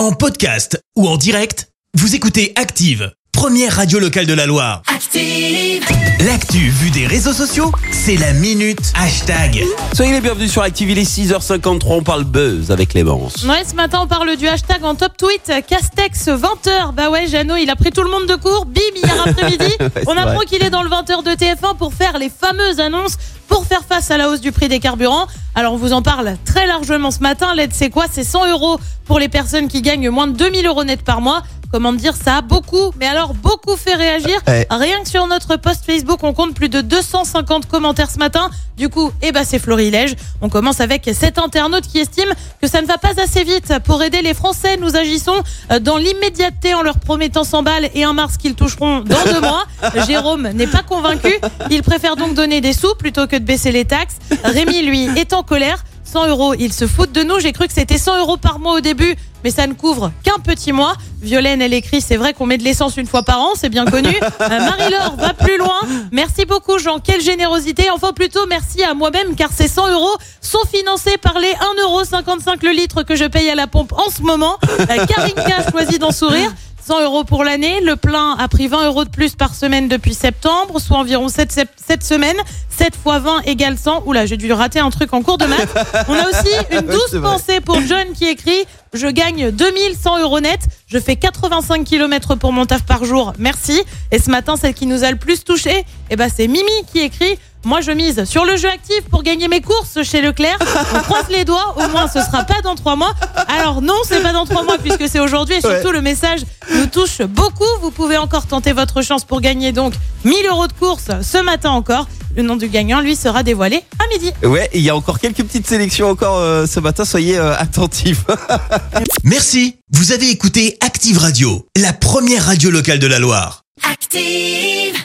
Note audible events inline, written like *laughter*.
En podcast ou en direct, vous écoutez Active, première radio locale de la Loire. Active. L'actu vue des réseaux sociaux, c'est la minute hashtag. Soyez les bienvenus sur Active, il est 6h53, on parle buzz avec Clémence. Ouais, ce matin, on parle du hashtag en top tweet. Castex 20h. Bah ouais, Jeannot, il a pris tout le monde de court. Bim, hier après-midi. *laughs* on apprend qu'il est dans le 20h de TF1 pour faire les fameuses annonces faire face à la hausse du prix des carburants. Alors, on vous en parle très largement ce matin. L'aide, c'est quoi? C'est 100 euros pour les personnes qui gagnent moins de 2000 euros net par mois. Comment dire, ça? A beaucoup, mais alors beaucoup fait réagir. Ouais. Rien que sur notre post Facebook, on compte plus de 250 commentaires ce matin. Du coup, eh ben, c'est florilège. On commence avec cet internaute qui estime que ça ne va pas assez vite. Pour aider les Français, nous agissons euh, dans l'immédiateté en leur promettant 100 balles et un mars qu'ils toucheront dans deux mois. *laughs* Jérôme n'est pas convaincu. Il préfère donc donner des sous plutôt que de baisser les taxes. Rémi, lui, est en colère. 100 euros, ils se foutent de nous. J'ai cru que c'était 100 euros par mois au début, mais ça ne couvre qu'un petit mois. Violaine, elle écrit, c'est vrai qu'on met de l'essence une fois par an, c'est bien connu. *laughs* Euh, Marie-Laure va plus loin. Merci beaucoup, Jean. Quelle générosité. Enfin, plutôt, merci à moi-même, car ces 100 euros sont financés par les 1,55€ le litre que je paye à la pompe en ce moment. Euh, Karinka choisit d'en sourire. 100 euros pour l'année. Le plein a pris 20 euros de plus par semaine depuis septembre, soit environ 7, 7 semaines. 7 fois 20 égale 100. Oula, j'ai dû rater un truc en cours de maths. On a aussi *laughs* une douce pensée pour John qui écrit Je gagne 2100 euros net. Je fais 85 km pour mon taf par jour. Merci. Et ce matin, celle qui nous a le plus touché, eh ben, c'est Mimi qui écrit moi, je mise sur le jeu actif pour gagner mes courses chez Leclerc. On croise les doigts, au moins ce sera pas dans trois mois. Alors non, c'est pas dans trois mois puisque c'est aujourd'hui et surtout le message nous touche beaucoup. Vous pouvez encore tenter votre chance pour gagner donc 1000 euros de course ce matin encore. Le nom du gagnant, lui, sera dévoilé à midi. Ouais, et il y a encore quelques petites sélections encore euh, ce matin, soyez euh, attentifs. *laughs* Merci, vous avez écouté Active Radio, la première radio locale de la Loire. Active.